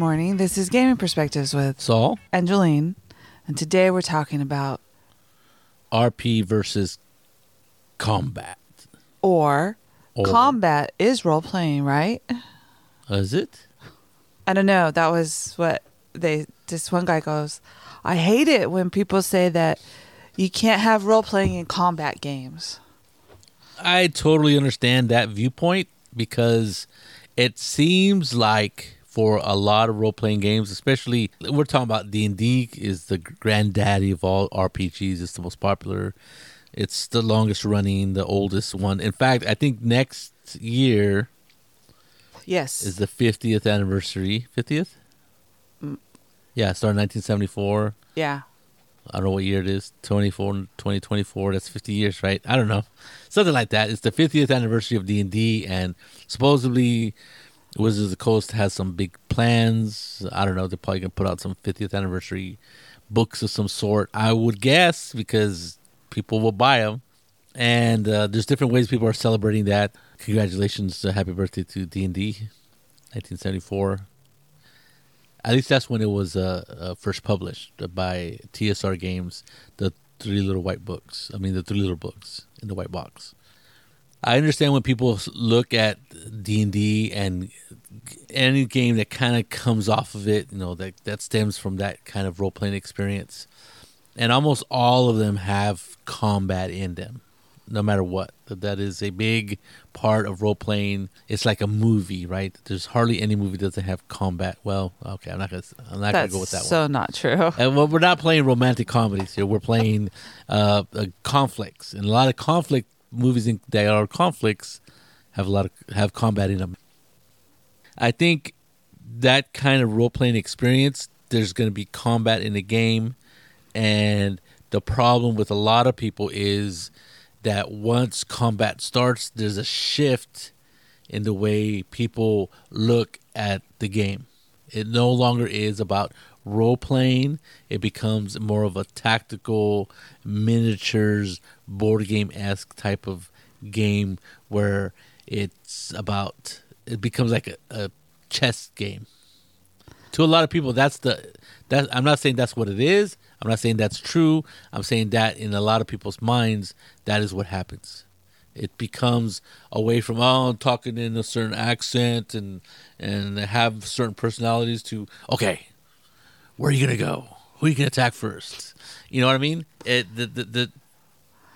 Morning. This is Gaming Perspectives with Saul, and Jolene. And today we're talking about RP versus combat. or, Or- combat is role playing, right? Is it? I don't know. That was what they this one guy goes, I hate it when people say that you can't have role playing in combat games. I totally understand that viewpoint because it seems like for a lot of role playing games, especially we're talking about D and D is the granddaddy of all RPGs. It's the most popular. It's the longest running, the oldest one. In fact, I think next year Yes. is the 50th anniversary. 50th? Mm. Yeah, it started 1974. yeah. I don't know what year it is. 24, 2024. That's 50 years, right? I don't know. Something like that. It's the 50th anniversary of D&D and supposedly Wizards of the Coast has some big plans. I don't know. They're probably to put out some 50th anniversary books of some sort. I would guess because people will buy them. And uh, there's different ways people are celebrating that. Congratulations. Uh, happy birthday to D&D. 1974. At least that's when it was uh, uh, first published by TSR Games, the Three Little White Books. I mean, the Three Little Books in the white box. I understand when people look at D and D and any game that kind of comes off of it, you know, that that stems from that kind of role playing experience, and almost all of them have combat in them, no matter what. That that is a big part of role playing. It's like a movie, right? There's hardly any movie that doesn't have combat. Well, okay, I'm not gonna I'm not That's gonna go with that so one. So not true. And well, we're not playing romantic comedies here. We're playing uh, uh, conflicts, and a lot of conflict movies in, that are conflicts have a lot of have combat in them. I think that kind of role playing experience, there's going to be combat in the game, and the problem with a lot of people is that once combat starts, there's a shift in the way people look at the game. It no longer is about role playing. It becomes more of a tactical, miniatures, board game esque type of game where it's about, it becomes like a, a chess game. To a lot of people, that's the, that I'm not saying that's what it is. I'm not saying that's true. I'm saying that in a lot of people's minds, that is what happens it becomes away from oh talking in a certain accent and and have certain personalities to okay where are you gonna go? Who are you gonna attack first? You know what i mean? It the, the, the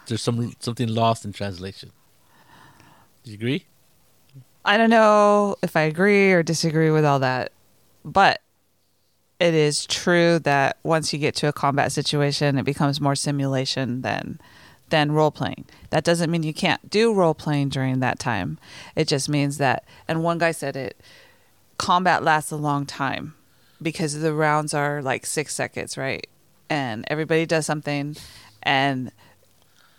there's some something lost in translation. Do you agree? I don't know if I agree or disagree with all that, but it is true that once you get to a combat situation, it becomes more simulation than than role playing. That doesn't mean you can't do role playing during that time. It just means that and one guy said it combat lasts a long time because the rounds are like 6 seconds, right? And everybody does something and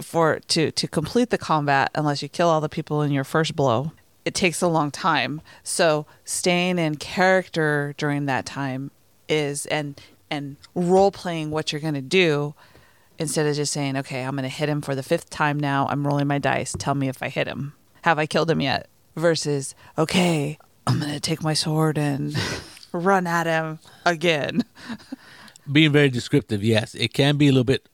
for to to complete the combat unless you kill all the people in your first blow it takes a long time. So staying in character during that time is and and role playing what you're going to do instead of just saying okay i'm going to hit him for the fifth time now. I'm rolling my dice. Tell me if i hit him. Have i killed him yet? Versus okay i'm going to take my sword and run at him again. Being very descriptive yes. It can be a little bit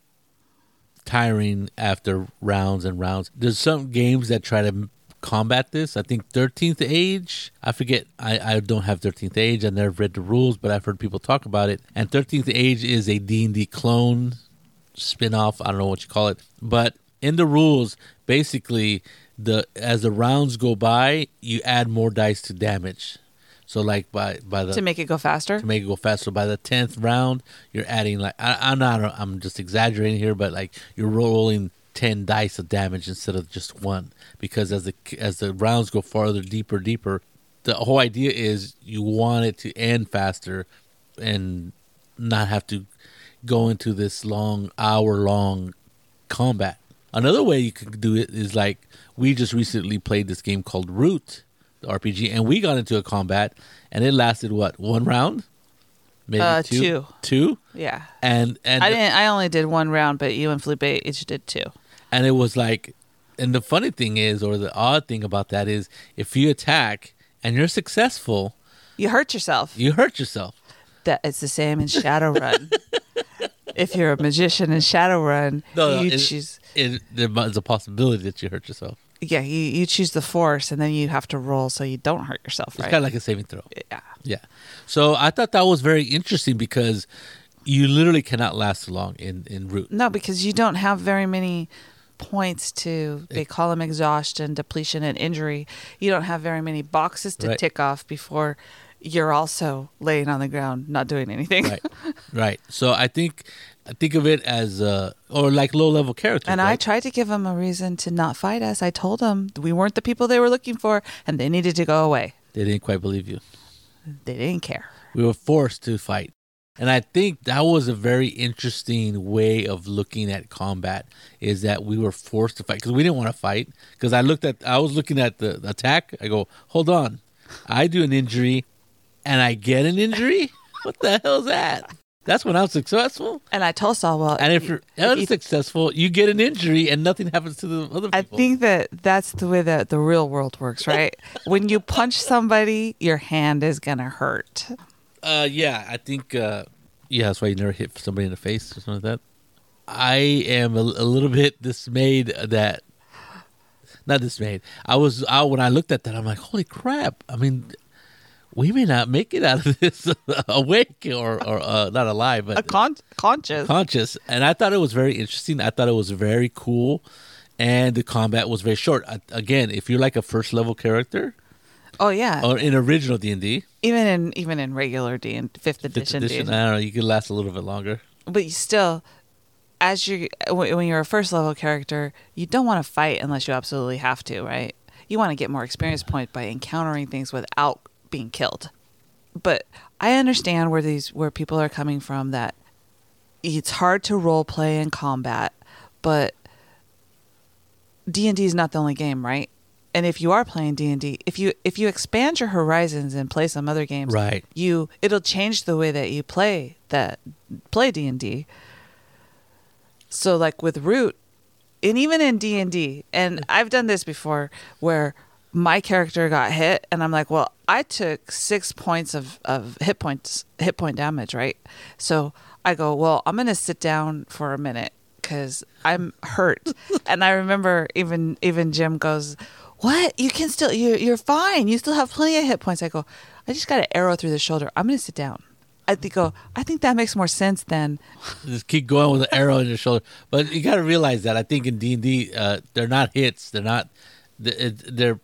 tiring after rounds and rounds. There's some games that try to combat this. I think 13th age i forget i, I don't have 13th age. I never read the rules but i've heard people talk about it. And 13th age is a d&d clone spin-off. I don't know what you call it. But in the rules basically the as the rounds go by you add more dice to damage so like by by the to make it go faster to make it go faster. By the tenth round, you're adding like I, I'm not. I'm just exaggerating here, but like you're rolling ten dice of damage instead of just one because as the as the rounds go farther, deeper, deeper, the whole idea is you want it to end faster and not have to go into this long hour long combat. Another way you could do it is like we just recently played this game called Root, RPG, and we got into a combat, and it lasted what one round, maybe Uh, two, two. two, yeah and and I didn't. I only did one round, but you and Felipe each did two. and it was like, and the funny thing is, or the odd thing about that is, if you attack and you're successful, You hurt yourself. You hurt yourself. That it's the same in Shadowrun. if you're a magician in Shadowrun, No, no, you it- choose. It, there's a possibility that you hurt yourself. Yeah, you, you choose the force, and then you have to roll so you don't hurt yourself. It's kind of like a saving throw. yeah. Yeah. So I thought that was very interesting because you literally cannot last long in in root. No, because you don't have very many points to. They call them exhaustion, depletion, and injury. You don't have very many boxes to Right. tick off before you're also laying on the ground, not doing anything. Right. right. So I think I think of it as uh or like low level characters. And I tried to give them a reason to not fight us. I told them we weren't the people they were looking for, and they needed to go away. they didn't quite believe you. They didn't care. We were forced to fight. And I think that was a very interesting way of looking at combat is that we were forced to fight because we didn't want to fight. Because I looked at, I was looking at the attack. I go, hold on, I do an injury, and I get an injury. what the hell is that? That's when I'm successful. And I told Saul, well, And if you're if you- unsuccessful, you get an injury, and nothing happens to the other people. I think that that's the way that the real world works, right? when you punch somebody, your hand is gonna hurt. Uh, yeah, I think. Uh, yeah, that's why you never hit somebody in the face or something like that. I am a, a little bit dismayed that. Not dismayed. I was out when I looked at that. I'm like, holy crap! I mean, we may not make it out of this awake or or uh, not alive, but A con- conscious. conscious. And I thought it was very interesting. I thought it was very cool, and the combat was very short. I, again, if you're like a first level character oh yeah, or in original D and D, even in even in regular D and fifth fifth edition, edition, D&D. I don't know, you could last a little bit longer. but you still, as you when when you're a first level character, you don't want to fight unless you absolutely have to, right? You want to get more experience point by encountering things without being killed. But I understand where these where people are coming from that it's hard to role play in combat, but D and D is not the only game, right? And if you are playing D and D, if you if you expand your horizons and play some other games, Right. you it'll change the way that you play that play D and D. So like with Root, and even in D and D, and I've done this before where my character got hit, and I'm like, well, I took six points of of hit points hit point damage, right? So I go, well, I'm gonna sit down for a minute because I'm hurt, and I remember even even Jim goes. What? You can still you're you're fine. You still have plenty of hit points. I go, I just got an arrow through the shoulder. I'm gonna sit down. I think go, I think that makes more sense than just keep going with an arrow in your shoulder. But you got to realize that I think in D and D, uh, they're not hits. They're not. They're.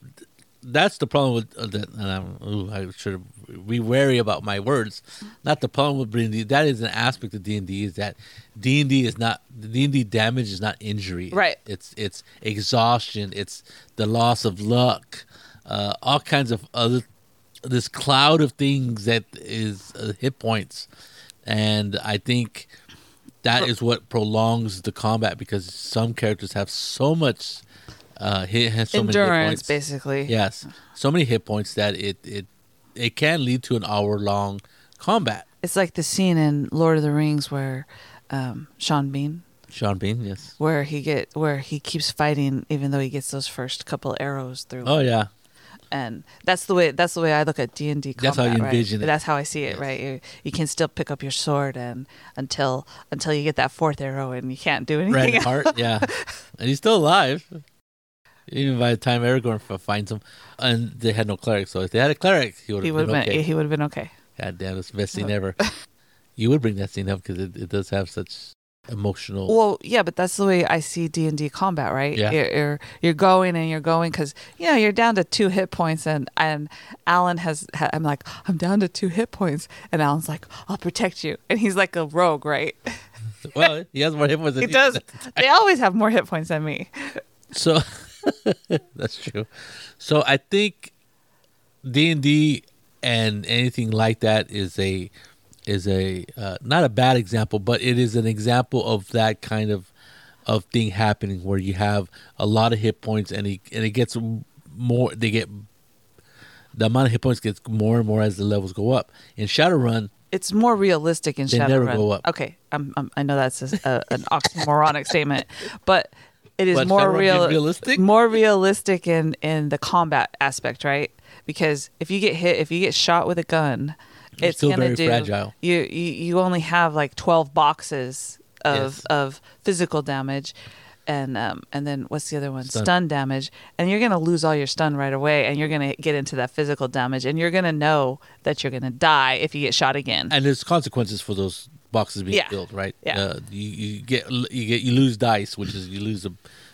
That's the problem with uh, that. And I'm, ooh, I should be wary about my words. Not the problem with D and D. That is an aspect of D and D is that D and D is not D and D damage is not injury. Right. It's it's exhaustion. It's the loss of luck. Uh, all kinds of other this cloud of things that is uh, hit points, and I think that is what prolongs the combat because some characters have so much uh, hit, has so many hit endurance, points. basically. Yes, so many hit points that it it it can lead to an hour long combat. It's like the scene in Lord of the Rings where um, Sean Bean, Sean Bean, yes. where he get where he keeps fighting even though he gets those first couple arrows through. Oh yeah, and that's the way that's the way I look at D and D. That's how you envision it. That's how I see it. Yes. Right, you, you can still pick up your sword and until until you get that fourth arrow and you can't do anything. right the heart. Yeah, and he's still alive. Even by the time Aragorn finds him, and they had no cleric, so if they had a cleric, he would have been been okay. he would have been okay. God damn, it's the best scene ever. you would bring that scene up because it, it does have such emotional. Well, yeah, but that's the way I see D and D combat, right? Yeah. You're, you're you're going and you're going because you know you're down to two hit points, and and Alan has. Ha, I'm like, I'm down to two hit points, and Alan's like, I'll protect you, and he's like a rogue, right? well, he has more hit points than He does. They always have more hit points than me. So that's true. So I think D and D and anything like that is a is a uh, not a bad example, but it is an example of that kind of of thing happening where you have a lot of hit points and it, and it gets more. They get the amount of hit points gets more and more as the levels go up. In Shadowrun, It's more realistic in They Shadowrun. never go up. Okay, I'm, I'm, I know that's a, a, an oxymoronic statement, but it is more real, realistic? more realistic in in the combat aspect, right? Because if you get hit, if you get shot with a gun, You're it's still gonna very do. fragile. You, you you only have like twelve boxes of Yes. of physical damage. And um, and then what's the other one? Stun. Stun. damage, and you're gonna lose all your stun right away, and you're gonna get into that physical damage, and you're gonna know that you're gonna die if you get shot again. and there's consequences for those boxes being Yeah. filled, right? Yeah. Uh, you, you get you get you lose dice, which is you lose the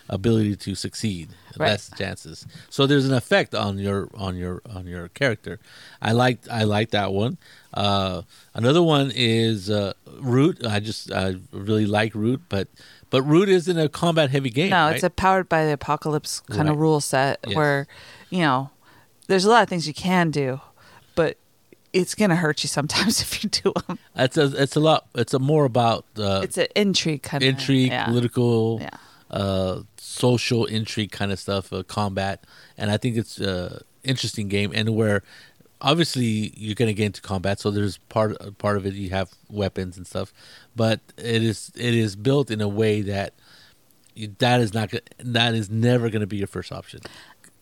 ability to succeed, Right. less chances. So there's an effect on your on your on your character. I like I like that one. Uh, another one is uh, Root. I just I really like Root, but but Root isn't a combat heavy game. No, right? it's a powered by the apocalypse kind of rule set Yes. where, you know, there's a lot of things you can do, but it's gonna hurt you sometimes if you do them. it's a it's a lot. It's a more about uh, It's an intrigue kind of intrigue, Yeah. political, Yeah. uh, social intrigue kind of stuff, uh, combat, and I think it's a interesting game, and where obviously you're going to get into combat, so there's part part of it you have weapons and stuff, but it is it is built in a way that you, that is not that is never going to be your first option.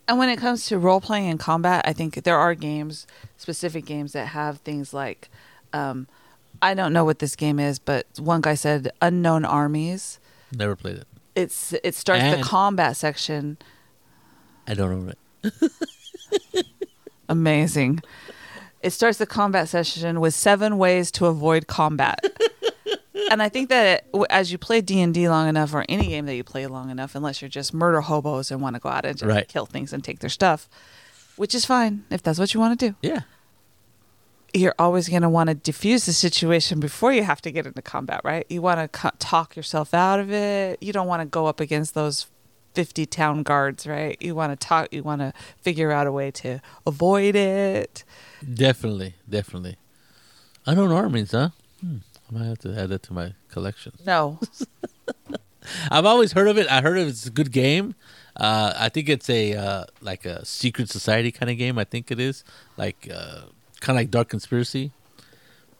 And when it comes to role playing and combat, I think there are games, specific games that have things like, um, I don't know what this game is, but one guy said unknown armies. Never played it. It's it starts And- the combat section. I don't know it. Amazing. It starts the combat session with seven ways to avoid combat. and I think that it, as you play D and D long enough, or any game that you play long enough, unless you're just murder hobos and want to go out and just Right. kill things and take their stuff, which is fine if that's what you want to do. Yeah, You're always going to want to diffuse the situation before you have to get into combat, right? You want to co- talk yourself out of it. You don't want to go up against those 50 town guards, right? You want to talk, you want to figure out a way to avoid it. definitely, definitely. Unknown armies, huh? Hmm. I might have to add that to my collection. No. I've always heard of it. I heard of it's a good game. Uh, I think it's a uh, like a secret society kind of game. I think it is like uh, kind of like Dark Conspiracy,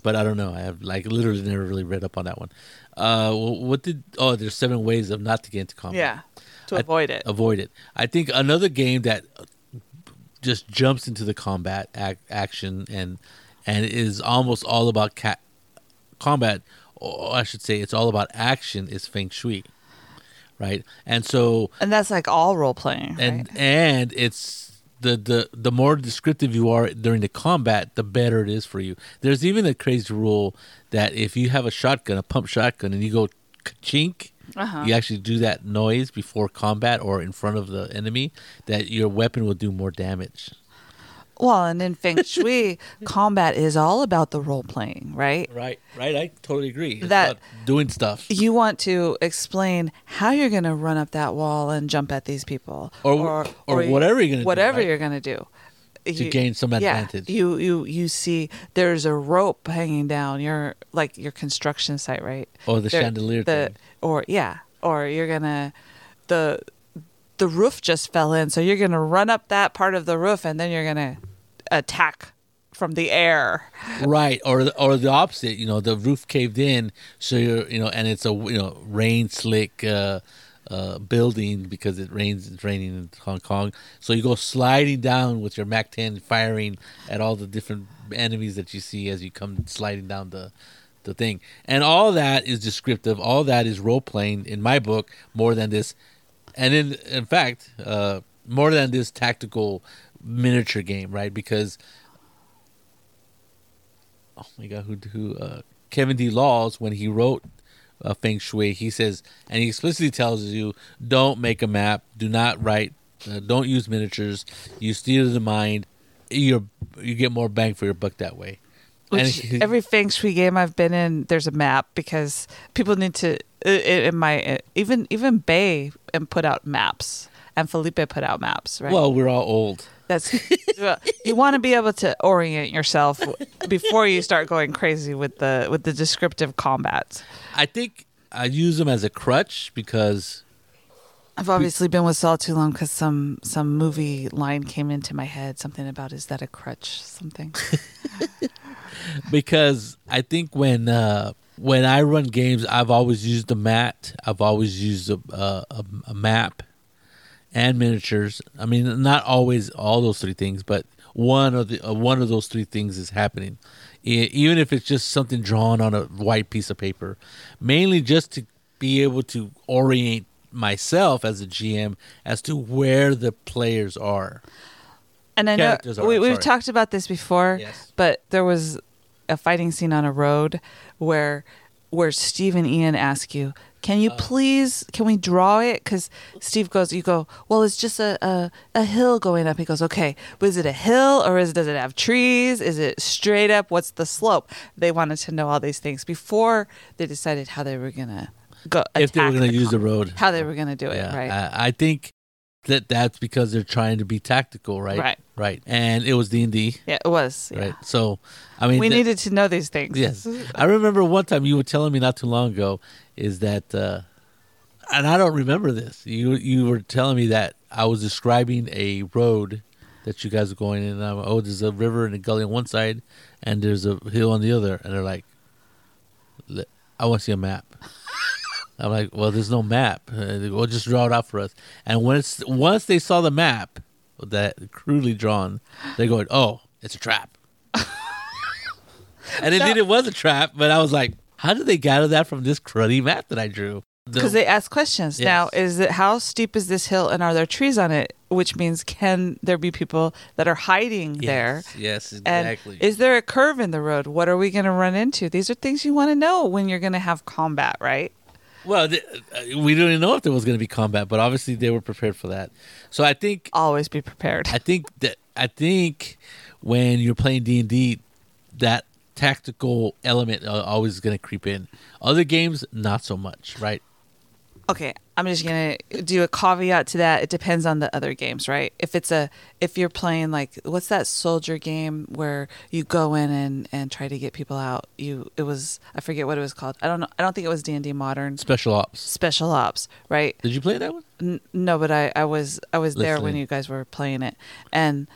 but I don't know. I have like literally never really read up on that one. Uh, what did? Oh, there's seven ways of not to get into combat. Yeah. To I- avoid it. avoid it. I think another game that just jumps into the combat ac- action and and is almost all about ca- combat, or I should say, it's all about action. Is Feng Shui, right? And so And that's like all role playing. and right? and it's the the the more descriptive you are during the combat, the better it is for you. There's even a crazy rule that if you have a shotgun, a pump shotgun, and you go chink, Uh-huh. you actually do that noise before combat or in front of the enemy, that your weapon will do more damage. Well, and in Feng Shui, combat is all about the role playing, right? Right, right. I totally agree. It's That- about doing stuff. You want to explain how you're going to run up that wall and jump at these people, Or- or you- whatever you're gonna do, whatever right? you're going to do To gain some advantage. Yeah, you you you see there's a rope hanging down your like your construction site, right? Or the There- chandelier the, thing. or yeah, or you're gonna the the roof just fell in, so you're gonna run up that part of the roof, and then you're gonna attack from the air. right or or the opposite you know the roof caved in so you're you know and it's a you know rain slick uh uh, building because it rains it's raining in Hong Kong. So you go sliding down with your Mac 10 firing at all the different enemies that you see as you come sliding down the the thing. And all that is descriptive. All that is role playing in my book more than this and in in fact uh more than this tactical miniature game right because oh my god, who who uh, Kevin D. Laws when he wrote uh, Feng Shui, he says, and he explicitly tells you, don't make a map, do not write, uh, don't use miniatures, theater of the mind. You you get more bang for your buck that way. And Which he- every Feng Shui game I've been in, there's a map because people need to. uh, In my uh, even even Bay and put out maps, and Felipe put out maps, right? well, we're all old. That's you want to be able to orient yourself before you start going crazy with the with the descriptive combats. I think I use them as a crutch because I've obviously been with Saul too long because some some movie line came into my head. Something about is that a crutch? Something. because I think when uh, when I run games, I've always used a mat. I've always used a, a, a, map and miniatures. I mean, not always all those three things, but one of the uh, one of those three things is happening. Even if it's just something drawn on a white piece of paper, mainly just to be able to orient myself as a GM as to where the players are. And I know are, we, we've talked about this before, Yes. but there was a fighting scene on a road where where Steve and Ian ask you, "Can Uh. you please? Can we draw it?" Because Steve goes, "You go, well, it's just a, a a hill going up." He goes, "Okay, but is it a hill or is does it have trees? Is it straight up? What's the slope?" They wanted to know all these things before they decided how they were gonna go. if they were going to use the road, how they were gonna do it, yeah, right? I, I think that that's because they're trying to be tactical, right? Right. right. And it was D and D, yeah, it was. Yeah. right? So, I mean, We that- needed to know these things. Yes, I remember one time you were telling me not too long ago is that, uh, and I don't remember this. You you were telling me that I was describing a road that you guys are going in. And I'm, oh, there's a river and a gully on one side, and there's a hill on the other, and they're like, I want to see a map. I'm like, well, there's no map. Uh, go, just draw it out for us. And once once they saw the map that crudely drawn, they're going, oh, it's a trap. and indeed, it was a trap. But I was like, how did they gather that from this cruddy map that I drew? The- Because they ask questions. Now, is it how steep is this hill and are there trees on it? Which means can there be people that are hiding there? Yes, yes, And exactly. is there a curve in the road? What are we going to run into? These are things you want to know when you're going to have combat, right? Well, th- uh, we didn't know if there was going to be combat, but obviously they were prepared for that. So I think Always be prepared. I think that I think when you're playing D and D, that tactical element uh, always going to creep in. Other games, not so much, right? Okay i'm just gonna do a caveat to that. It depends on the other games right? If it's a if you're playing like what's that soldier game where you go in and and try to get people out? You it was i forget what it was called. I don't know i don't think it was d&d modern. Special ops. special ops right? Did you play that one? N- no but i i was i was there when you guys were playing it. And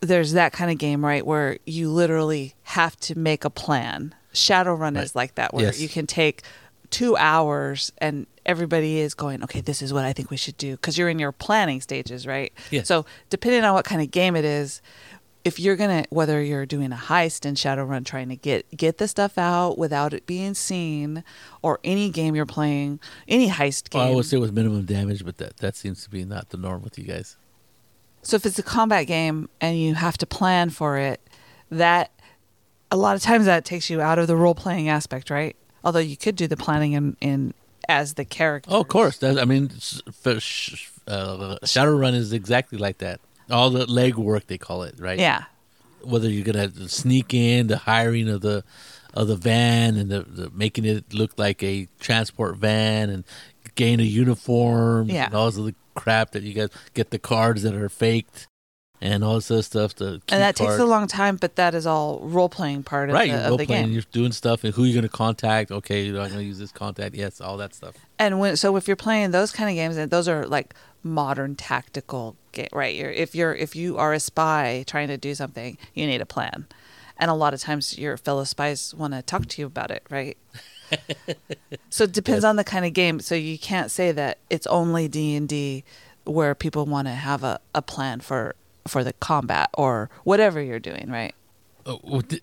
there's that kind of game right where you literally have to make a plan. Shadowrun Right. is like that where Yes. you can take two hours and everybody is going okay this is what i think we should do because you're in your planning stages right Yes. so depending on what kind of game it is if you're gonna whether you're doing a heist in shadowrun trying to get get the stuff out without it being seen or any game you're playing any heist game Well, I would say with minimum damage, but that that seems to be not the norm with you guys. So if it's a combat game and you have to plan for it, that a lot of times that takes you out of the role playing aspect, right? Although you could do the planning in, in as the character. Oh, of course. That, I mean, for sh- uh, Shadowrun is exactly like that. All the leg work they call it, right? Yeah. Whether you're gonna sneak in, the hiring of the of the van, and the, the making it look like a transport van, and gain a uniform, Yeah. and all this other crap that you guys get the cards that are faked, and all this other stuff. The And that takes a long time, but that is all role playing part of right. the, You're of role the playing. game. You're doing stuff, and who you're gonna contact. Okay, you're not gonna use this contact. Yes, all that stuff. And when so if you're playing those kind of games, and those are like modern tactical game, right? You're if you're if you are a spy trying to do something, you need a plan. And a lot of times your fellow spies want to talk to you about it, right? so it depends Yes. on the kind of game. So you can't say that it's only D and D where people want to have a, a plan for for the combat or whatever you're doing, right? Uh,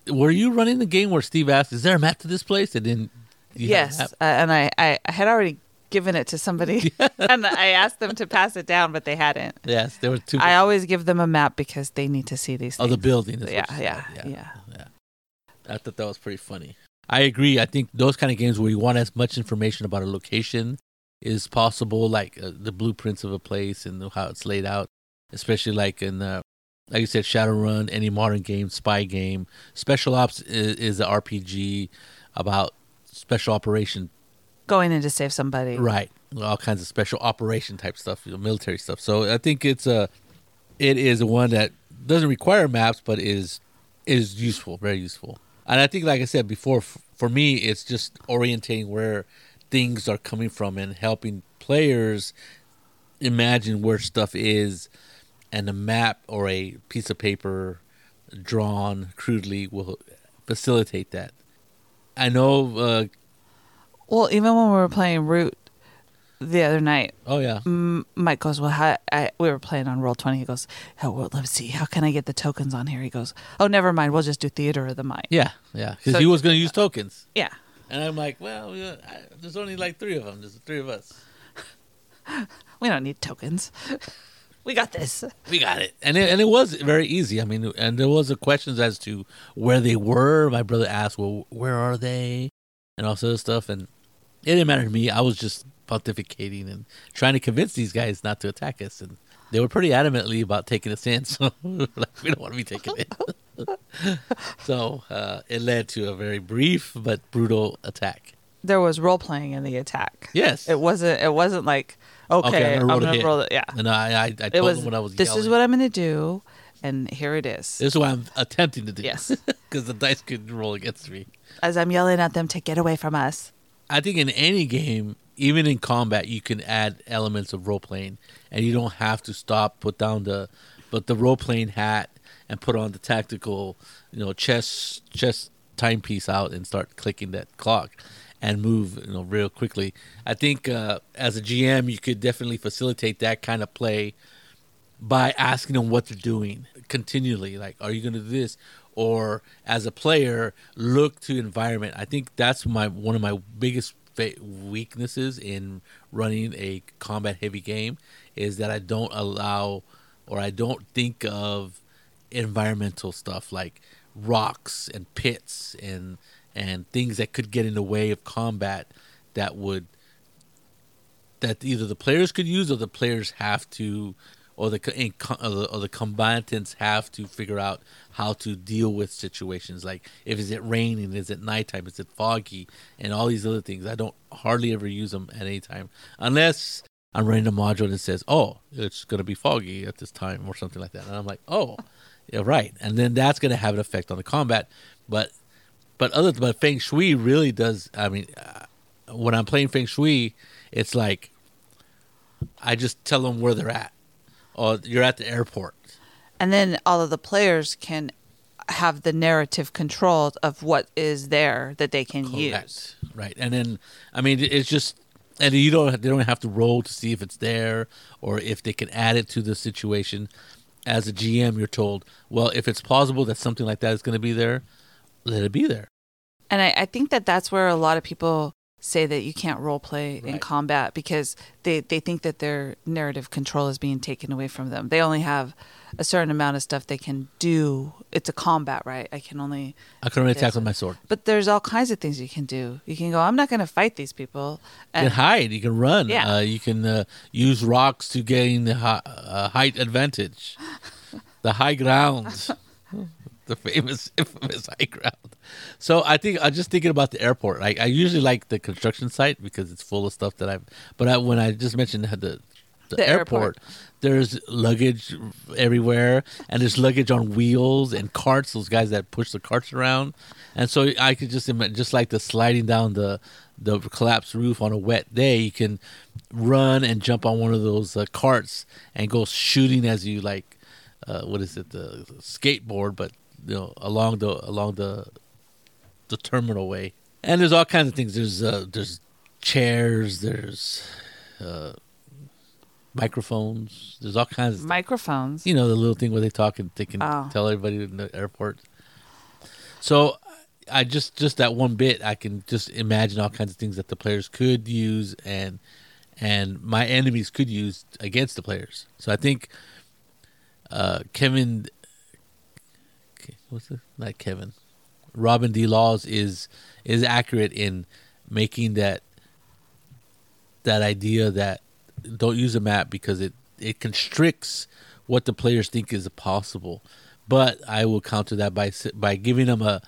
were you running the game where Steve asked, "Is there a map to this place?" And then you yes, uh, and I, I had already given it to somebody, and I asked them to pass it down, but they hadn't. yes, there were two. I always give them a map because they need to see these oh, things. the building. Yeah, yeah, yeah, yeah. yeah. I thought that was pretty funny. I agree. I think those kind of games where you want as much information about a location is possible, like uh, the blueprints of a place and how it's laid out, especially like in uh, like you said, Shadowrun, any modern game, spy game. Special Ops is, is an RPG about special operation Going in to save somebody. Right. All kinds of special operation type stuff, you know, military stuff. So I think it's a, it is one that doesn't require maps, but is is useful, very useful. And I think, like I said before, f- for me, it's just orientating where things are coming from and helping players imagine where stuff is, and a map or a piece of paper drawn crudely will facilitate that. I know. Uh, Well, even when we were playing Root the other night, oh yeah, Mike goes, "Well, how, I, we were playing on Roll Twenty. He goes, oh, well, let's see, how can I get the tokens on here?" He goes, "Oh, never mind. We'll just do Theater of the Mind." yeah, yeah. Because So- he was going to use tokens, Yeah. and I'm like, well, yeah, I, there's only like three of them. There's three of us. We don't need tokens. we got this. We got it, and it, and it was very easy. I mean, and there was a questions as to where they were. My brother asked, "Well, where are they?" and all sorts of stuff, and it didn't matter to me. I was just pontificating and trying to convince these guys not to attack us, and they were pretty adamantly about taking us in. So like, we don't want to be taken in. so uh, it led to a very brief but brutal attack. There was role playing in the attack. Yes, It wasn't. It wasn't like okay, Okay, I'm gonna roll gonna it. Yeah. and I I, I It told was. them what I was. this is what I'm going to do, and here it is. This is what I'm attempting to do. Yes. because the dice could roll against me. As I'm yelling at them to get away from us. I think in any game, even in combat, you can add elements of role playing, and you don't have to stop, put down the, but the role playing hat, and put on the tactical, you know, chess chess timepiece out and start clicking that clock, and move, you know, real quickly. I think uh, as a GM, you could definitely facilitate that kind of play by asking them what they're doing continually. Like, are you going to do this? Or as a player, look to environment. I think that's my one of my biggest weaknesses in running a combat heavy game is that I don't allow or I don't think of environmental stuff like rocks and pits and and things that could get in the way of combat that would that either the players could use or the players have to or the or the combatants have to figure out how to deal with situations. Like if is it raining is it nighttime is it foggy and all these other things. I don't hardly ever use them at any time unless i'm running a module that says oh it's going to be foggy at this time or something like that. And i'm like oh yeah right. And then that's going to have an effect on the combat. But but other but feng shui really does i mean uh, when i'm playing feng shui it's like i just tell them where they're at or you're at the airport and then all of the players can have the narrative control of what is there that they can use. Right. And then I mean it's just and you don't they don't have to roll to see if it's there or if they can add it to the situation. As a GM you're told, well, if it's plausible that something like that is going to be there, let it be there. And I, I think that that's where a lot of people say that you can't role play in combat because they, they think that their narrative control is being taken away from them. They only have a certain amount of stuff they can do. It's a combat, right? I can only, I can only attack with my sword. but there's all kinds of things you can do. You can go, I'm not going to fight these people. You can hide. You can run. Yeah. Uh, you can uh, use rocks to gain the hi- uh, height advantage, the high ground, the famous, infamous high ground. So I think I'm just thinking about the airport. Like I usually like the construction site because it's full of stuff that I've. But I, when I just mentioned the the, The airport, airport. there's luggage everywhere, and there's luggage on wheels and carts. Those guys that push the carts around, and so I could just imagine, just like the sliding down the the collapsed roof on a wet day, you can run and jump on one of those uh, carts and go shooting as you like. Uh, what is it? The skateboard, but you know, along the along the the terminal way. And there's all kinds of things. There's uh, there's chairs. There's uh, microphones. There's all kinds of Microphones. you know the little thing where they talk and they can Oh. tell everybody in the airport. So I just just that one bit I can just imagine all kinds of things that the players could use and and my enemies could use against the players. So I think uh, Kevin, what's it? Not Kevin. Robin D. Laws is is accurate in making that that idea that don't use a map because it it constricts what the players think is possible. But I will counter that by by giving them a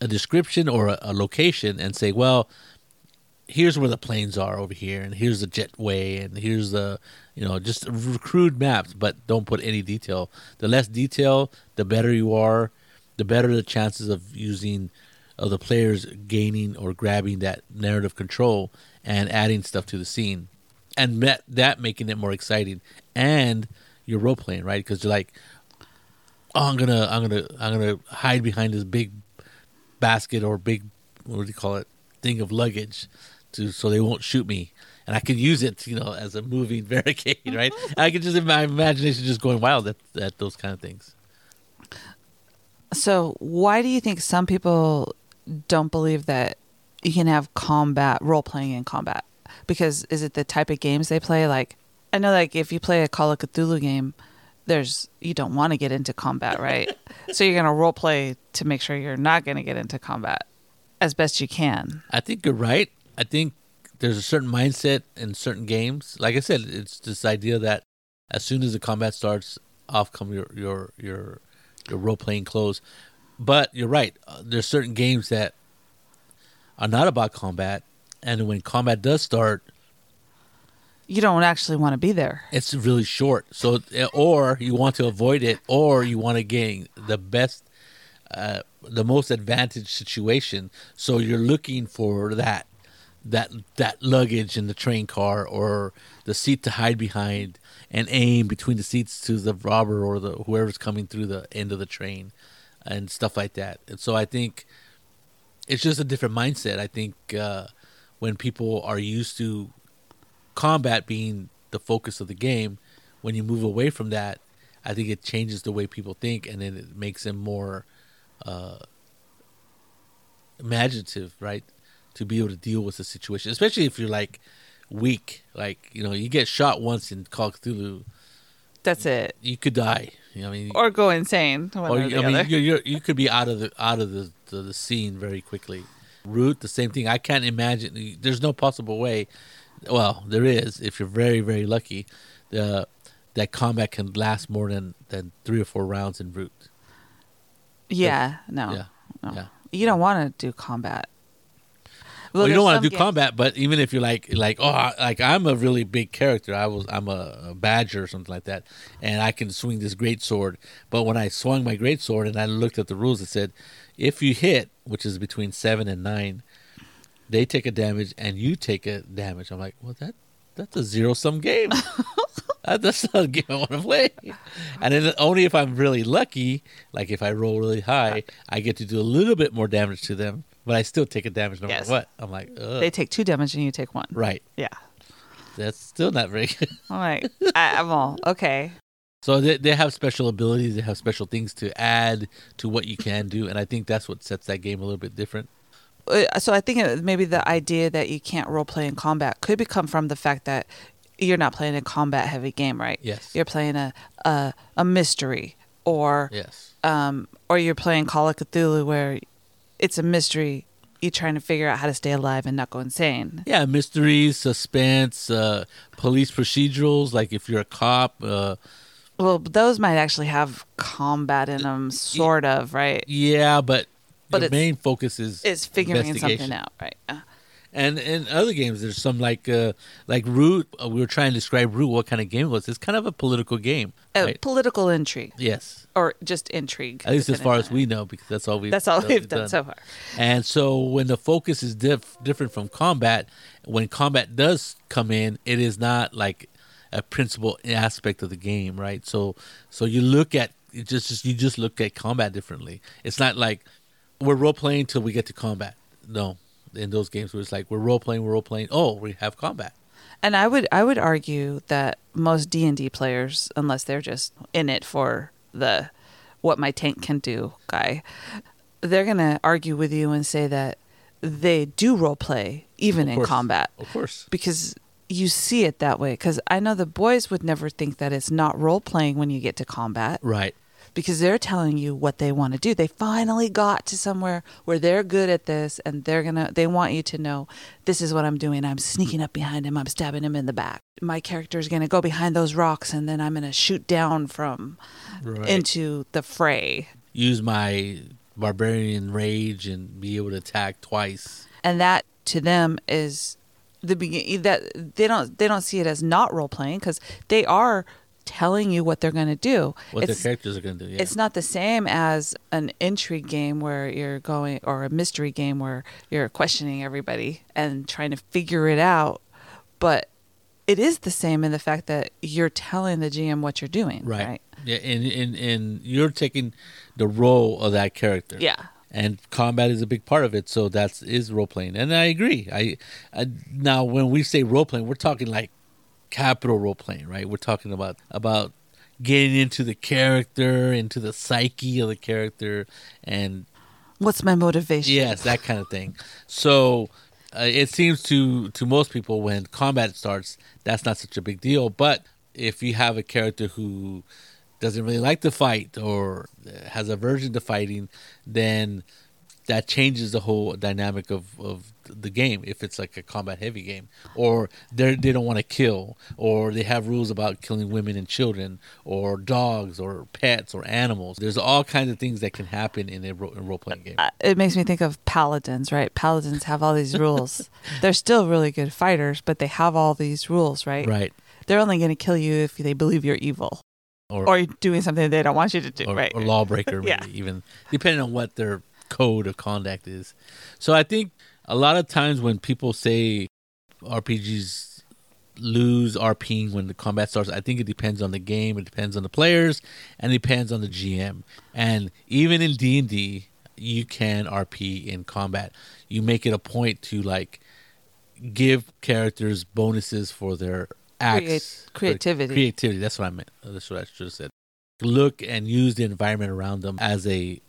a description or a, a location and say, well, here's where the planes are over here, and here's the jetway, and here's the you know just crude maps, but don't put any detail. The less detail, the better you are, the better the chances of using of the players gaining or grabbing that narrative control and adding stuff to the scene, and that, that making it more exciting. And you're role playing, right? Because you're like, oh, I'm gonna, I'm gonna, I'm gonna hide behind this big basket or big what do you call it thing of luggage to so they won't shoot me and I can use it you know as a moving barricade right I can just in my imagination just going wild at, at those kind of things So, why do you think some people don't believe that you can have combat role playing in combat? Because is it the type of games they play? Like, I know, like if you play a Call of Cthulhu game, there's you don't want to get into combat, right? so you're gonna role play to make sure you're not gonna get into combat as best you can. I think you're right I think there's a certain mindset in certain games like I said it's this idea that as soon as the combat starts off come your your your your role playing clothes but you're right uh, there's certain games that are not about combat and when combat does start You don't actually want to be there. it's really short. So, or you want to avoid it, or you want to gain the best, uh, the most advantage situation. So you're looking for that, that that luggage in the train car, or the seat to hide behind, and aim between the seats to the robber or the whoever's coming through the end of the train, and stuff like that. And so I think it's just a different mindset. I think uh, when people are used to combat being the focus of the game, when you move away from that, I think it changes the way people think, and then it makes them more uh, imaginative, right? To be able to deal with the situation, especially if you're like weak, like you know, you get shot once in Call of Cthulhu, That's it. you could die. You know, what I mean, Or go insane. Or or you- I mean, other. you're, you're, you could be out of the out of the, the, the scene very quickly. Root, the same thing. I can't imagine. There's no possible way. Well, there is if you're very very lucky. The that combat can last more than than three or four rounds in root. yeah. No. Yeah, no. yeah. You don't want to do combat. Well, you don't want to do games- combat, but even if you're like like oh I- like I'm a really big character, I was I'm a, a badger or something like that, and I can swing this great sword. But when I swung my great sword and I looked at the rules, it said if you hit, which is between seven and nine, they take a damage and you take a damage. I'm like, well that that's a zero sum game. That's not a game I want to play. And then only if I'm really lucky, like if I roll really high, I get to do a little bit more damage to them, but I still take a damage no Yes. matter what. I'm like, Ugh. They take two damage and you take one. right. Yeah. That's still not very good. I'm like, I, I'm all okay. So they, they have special abilities, they have special things to add to what you can do, and I think that's what sets that game a little bit different. Uh, So I think maybe the idea that you can't role play in combat could become from the fact that you're not playing a combat heavy game, right? Yes. You're playing a a, a mystery or Yes. um or you're playing Call of Cthulhu where it's a mystery. You're trying to figure out how to stay alive and not go insane. Yeah, mysteries, suspense, uh, police procedurals, like if you're a cop, uh, Well, those might actually have combat in them, sort of, right? yeah, but, But the main focus is is figuring something out, right? Uh, And in other games, there's some like uh, like Root. Uh, we were trying to describe Root. What kind of game it was? It's kind of a political game. uh, right? Political intrigue Yes, or just intrigue. at least as far as we know, because that's all we. That's all we've done so far. And so when the focus is diff- different from combat, when combat does come in, it is not like a principal aspect of the game, right? So so you look at you just, just you just look at combat differently. It's not like we're role playing till we get to combat. No, in those games where it's like we're role playing, we're role playing. Oh, we have combat. And I would I would argue that most D and D players, unless they're just in it for the what my tank can do guy, they're gonna argue with you and say that they do role play even in combat Of course. because you see it that way. Because I know the boys would never think that it's not role playing when you get to combat Right. Because they're telling you what they want to do. They finally got to somewhere where they're good at this and they're going to they want you to know this is what I'm doing. I'm sneaking up behind him. I'm stabbing him in the back. My character is going to go behind those rocks and then I'm going to shoot down from Right. into the fray. Use my barbarian rage and be able to attack twice. And that to them is the beginning that they don't they don't see it as not role playing cuz they are telling you what they're going to do. What It's- their characters are going to do. Yeah. It's not the same as an intrigue game where you're going, or a mystery game where you're questioning everybody and trying to figure it out. But it is the same in the fact that you're telling the GM what you're doing. right. Right. Yeah, and, and and you're taking the role of that character. Yeah. and combat is a big part of it. So that's is role playing, and I agree. I, I now when we say role playing, we're talking like capital role playing, right? We're talking about about getting into the character, into the psyche of the character, and What's my motivation? yes, that kind of thing. So uh, it seems to to most people when combat starts, that's not such a big deal. But if you have a character who doesn't really like to fight or has aversion to fighting, then that changes the whole dynamic of, of the game if it's like a combat heavy game or they they don't want to kill or they have rules about killing women and children or dogs or pets or animals there's all kinds of things that can happen in a ro- role playing game Uh, It makes me think of paladins, right? Paladins have all these rules. They're still really good fighters, but they have all these rules, right? right They're only going to kill you if they believe you're evil or or you're doing something they don't want you to do, or, right? or lawbreaker, maybe Yeah. even depending on what their code of conduct is. So I think a lot of times when people say RPGs lose RPing when the combat starts, I think it depends on the game, it depends on the players, and it depends on the GM. And even in D and D, you can RP in combat. You make it a point to like give characters bonuses for their acts, creativity. creativity. That's what I meant. That's what I should have said. Look and use the environment around them as a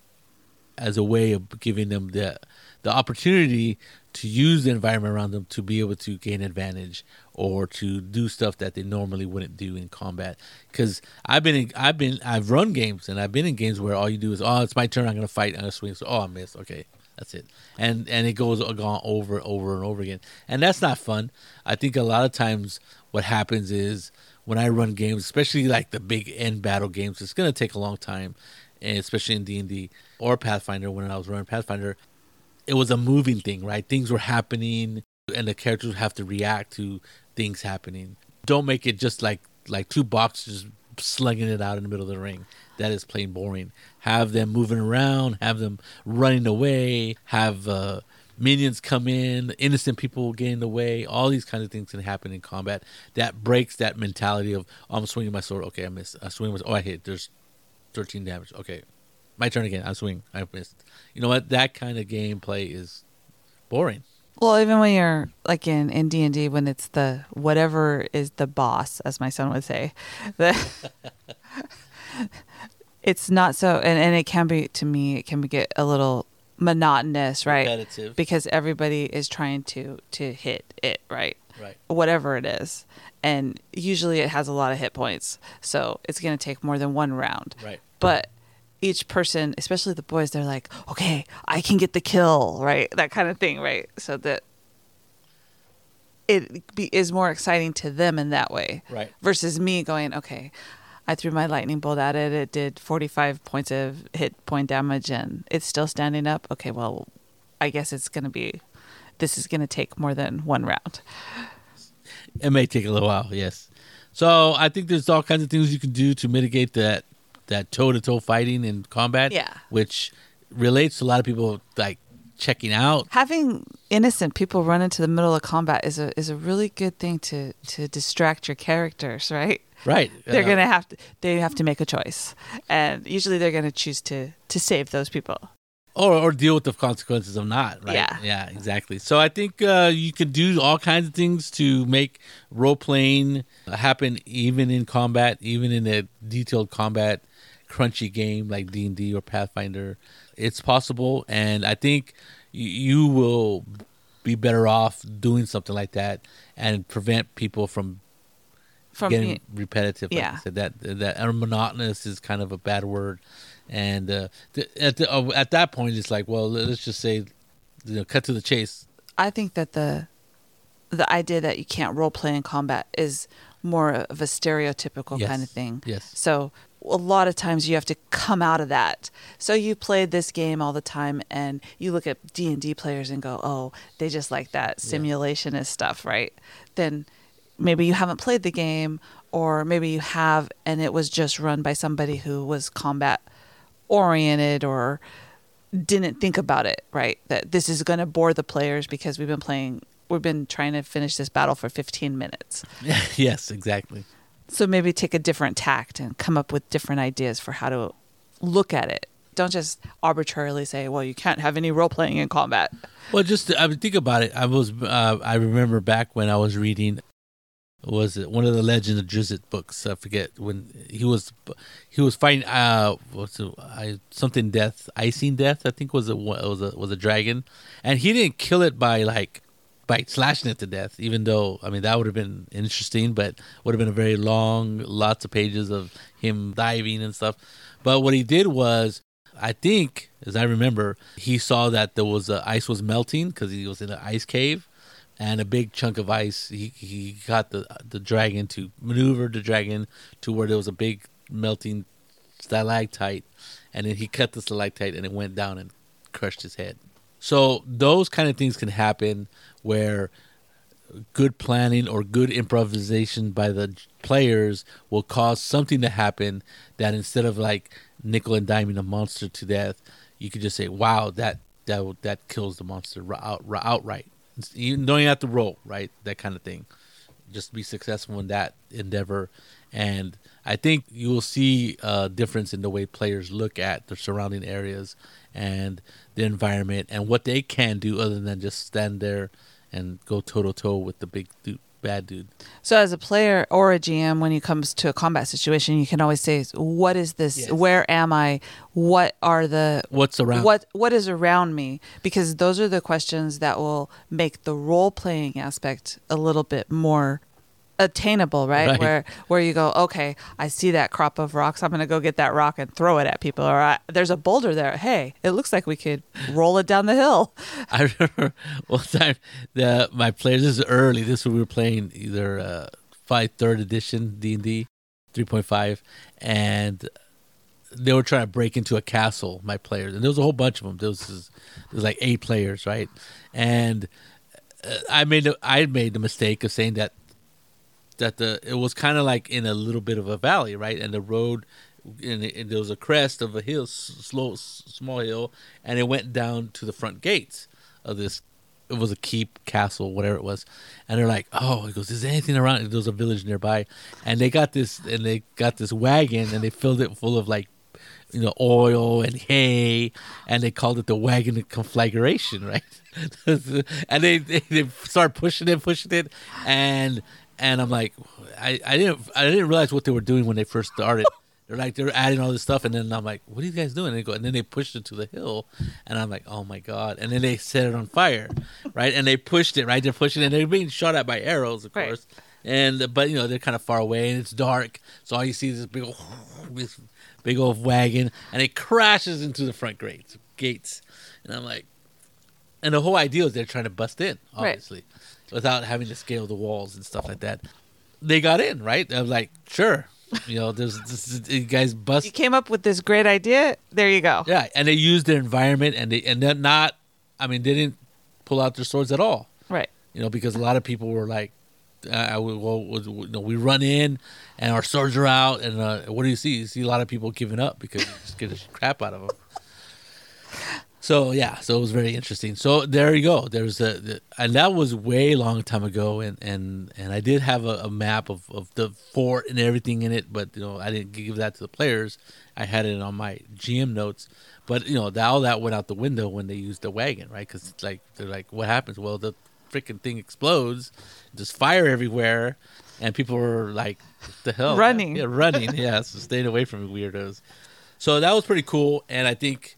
as a way of giving them the the opportunity to use the environment around them to be able to gain advantage or to do stuff that they normally wouldn't do in combat. Because I've been in, I've been I've run games and I've been in games where all you do is oh it's my turn I'm gonna fight I'm gonna swing so oh I missed okay that's it and and it goes on over over and over again and that's not fun. I think a lot of times what happens is when I run games, especially like the big end battle games, it's gonna take a long time, especially in D and D or Pathfinder. When I was running Pathfinder, it was a moving thing, right? Things were happening, and the characters would have to react to things happening. Don't make it just like like two boxers slugging it out in the middle of the ring. That is plain boring. Have them moving around, have them running away, have uh, minions come in, innocent people get in the way. All these kinds of things can happen in combat. That breaks that mentality of oh, I'm swinging my sword. Okay, I miss. I swing. My, oh, I hit. There's 13 damage. Okay, my turn again. I swing. I missed. You know what? That kind of gameplay is boring. Well, even when you're like in in D and D, when it's the whatever is the boss, as my son would say, the it's not so, and and it can be to me, it can be get a little monotonous, right? Repetitive. Because everybody is trying to to hit it, right? Right. Whatever it is, and usually it has a lot of hit points, so it's going to take more than one round. Right. But each person, especially the boys, they're like, okay, I can get the kill, right? That kind of thing, right? So that it be, is more exciting to them in that way. Right. Versus me going, okay, I threw my lightning bolt at it. It did 45 points of hit point damage and it's still standing up. Okay, well, I guess it's going to be, this is going to take more than one round. It may take a little while, yes. So I think there's all kinds of things you can do to mitigate that that toe to toe fighting in combat. Yeah. Which relates to a lot of people like checking out. Having innocent people run into the middle of combat is a is a really good thing to to distract your characters, right? Right. they're Uh, gonna have to they have to make a choice and usually they're gonna choose to to save those people or or deal with the consequences of not, right? Yeah. Yeah, exactly. So I think uh, you can do all kinds of things to make role playing happen even in combat, even in a detailed combat crunchy game like D&D or Pathfinder. It's possible and I think y- you will be better off doing something like that and prevent people from from getting being, repetitive. Like Yeah. I said that that or monotonous is kind of a bad word, and uh, th- at the, uh, at that point, it's like, well, let's just say, you know, cut to the chase. i think that the the idea that you can't role play in combat is more of a stereotypical Yes. kind of thing Yes. so a lot of times you have to come out of that. So you played this game all the time and you look at d&d players and go oh they just like that simulationist stuff right? Then maybe you haven't played the game or maybe you have and it was just run by somebody who was combat oriented or didn't think about it right? That this is going to bore the players because we've been playing we've been trying to finish this battle for 15 minutes. Yes, exactly. So maybe take a different tact and come up with different ideas for how to look at it don't just arbitrarily say, "Well, you can't have any role playing in combat." Well, just I mean, think about it. I was uh, I remember back when I was reading was it one of the Legend of Drizzt books? I forget when he was he was fighting uh what's it, I, something death Icingdeath I think was a was a was a dragon, and he didn't kill it by like by slashing it to death. Even though I mean that would have been interesting, but would have been a very long, lots of pages of him diving and stuff. But what he did was I think, as I remember, he saw that there was uh, ice was melting because he was in an ice cave, and a big chunk of ice. He he got the the dragon to maneuver the dragon to where there was a big melting stalactite, and then he cut the stalactite and it went down and crushed his head. So those kind of things can happen where good planning or good improvisation by the players will cause something to happen that instead of like nickel and diming a monster to death, you could just say, "Wow, that that that kills the monster out, outright." You don't even have to roll, right? That kind of thing. Just be successful in that endeavor, and I think you will see a difference in the way players look at the surrounding areas and the environment and what they can do other than just stand there and go toe to toe with the big dude, bad dude. So, as a player or a GM, when it comes to a combat situation, you can always say, "What is this? Yes. Where am I? What are the What's around? what what is around me?" Because those are the questions that will make the role playing aspect a little bit more attainable, right? Right. Where where you go, okay, I see that crop of rocks. I'm gonna go get that rock and throw it at people. Or I, there's a boulder there. Hey, it looks like we could roll it down the hill. I remember one time the my players. This is early. This is when we were playing either uh, five third edition D and D, three point five, and they were trying to break into a castle. My players, and there was a whole bunch of them. There was there was like eight players, right? And uh, I made the, I made the mistake of saying that that the it was kind of like in a little bit of a valley, right? And the road, and, and there was a crest of a hill, slow, small hill, and it went down to the front gates of this. It was a keep, castle, whatever it was, and they're like, "Oh," he goes, "Is there anything around?" There was a village nearby, and they got this, and they got this wagon, and they filled it full of like you know, oil and hay, and they called it the wagon conflagration, right? and they, they they start pushing it, pushing it, and and I'm like, I, I didn't I didn't realize what they were doing when they first started. They're like they're adding all this stuff, and then I'm like, "What are you guys doing?" And they go, and then they pushed it to the hill, and I'm like, "Oh my god!" And then they set it on fire, right? And they pushed it, right? They're pushing it. They're being shot at by arrows, of Right. course, and but you know they're kind of far away, and it's dark, so all you see is this big old, this big old wagon, and it crashes into the front gates, gates, and I'm like, and the whole idea is they're trying to bust in, Right. Without having to scale the walls and stuff like that. They got in, right? I was like, sure, you know, there's this, you guys bust You came up with this great idea. There you go. yeah, and they used their environment, and they and they're not. I mean, they didn't pull out their swords at all. Right. You know, because a lot of people were like, uh, I well, was- you know, we run in, and our swords are out, and uh, what do you see? You see a lot of people giving up because you just get the crap out of them. So yeah, so it was very interesting. So there you go. There's a, the, and that was way long time ago, and and and I did have a, a map of of the fort and everything in it, but you know I didn't give that to the players. I had it on my GM notes, but you know that, all that went out the window when they used the wagon, right? Because it's like they're like, what happens? Well, the freaking thing explodes, there's fire everywhere, and people were like, what the hell, Running. yeah, running, yeah, so staying away from weirdos. So that was pretty cool, and I think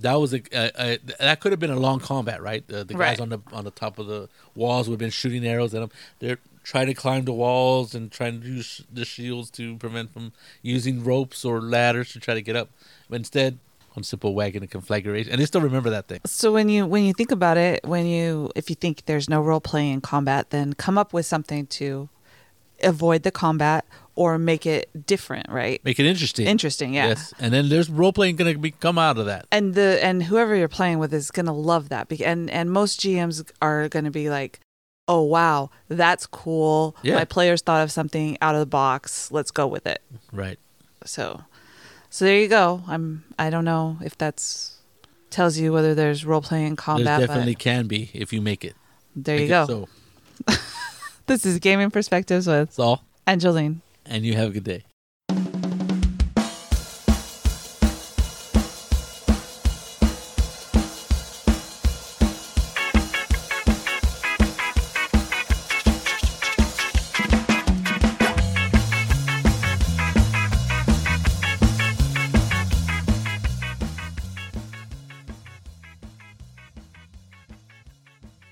that was a, a, a that could have been a long combat, right? The, the guys Right. on the on the top of the walls would have been shooting arrows at them. They're trying to climb the walls and trying to use the shields to prevent from using ropes or ladders to try to get up. But instead, one simple wagon and conflagration, and they still remember that thing. So when you when you think about it, when you if you think there's no role playing in combat, then come up with something to avoid the combat or make it different, right? Make it interesting. Interesting, yeah. Yes, and then there's role playing going to be come out of that. And the and whoever you're playing with is gonna love that. Be- And and most GMs are gonna be like, "Oh wow, that's cool. Yeah. My players thought of something out of the box. Let's go with it." Right. So, so there you go. I'm. I don't know if that's tells you whether there's role playing in combat. there definitely can be if you make it. there you go. it So This is gaming perspectives with that's all, and Jolene. And you have a good day.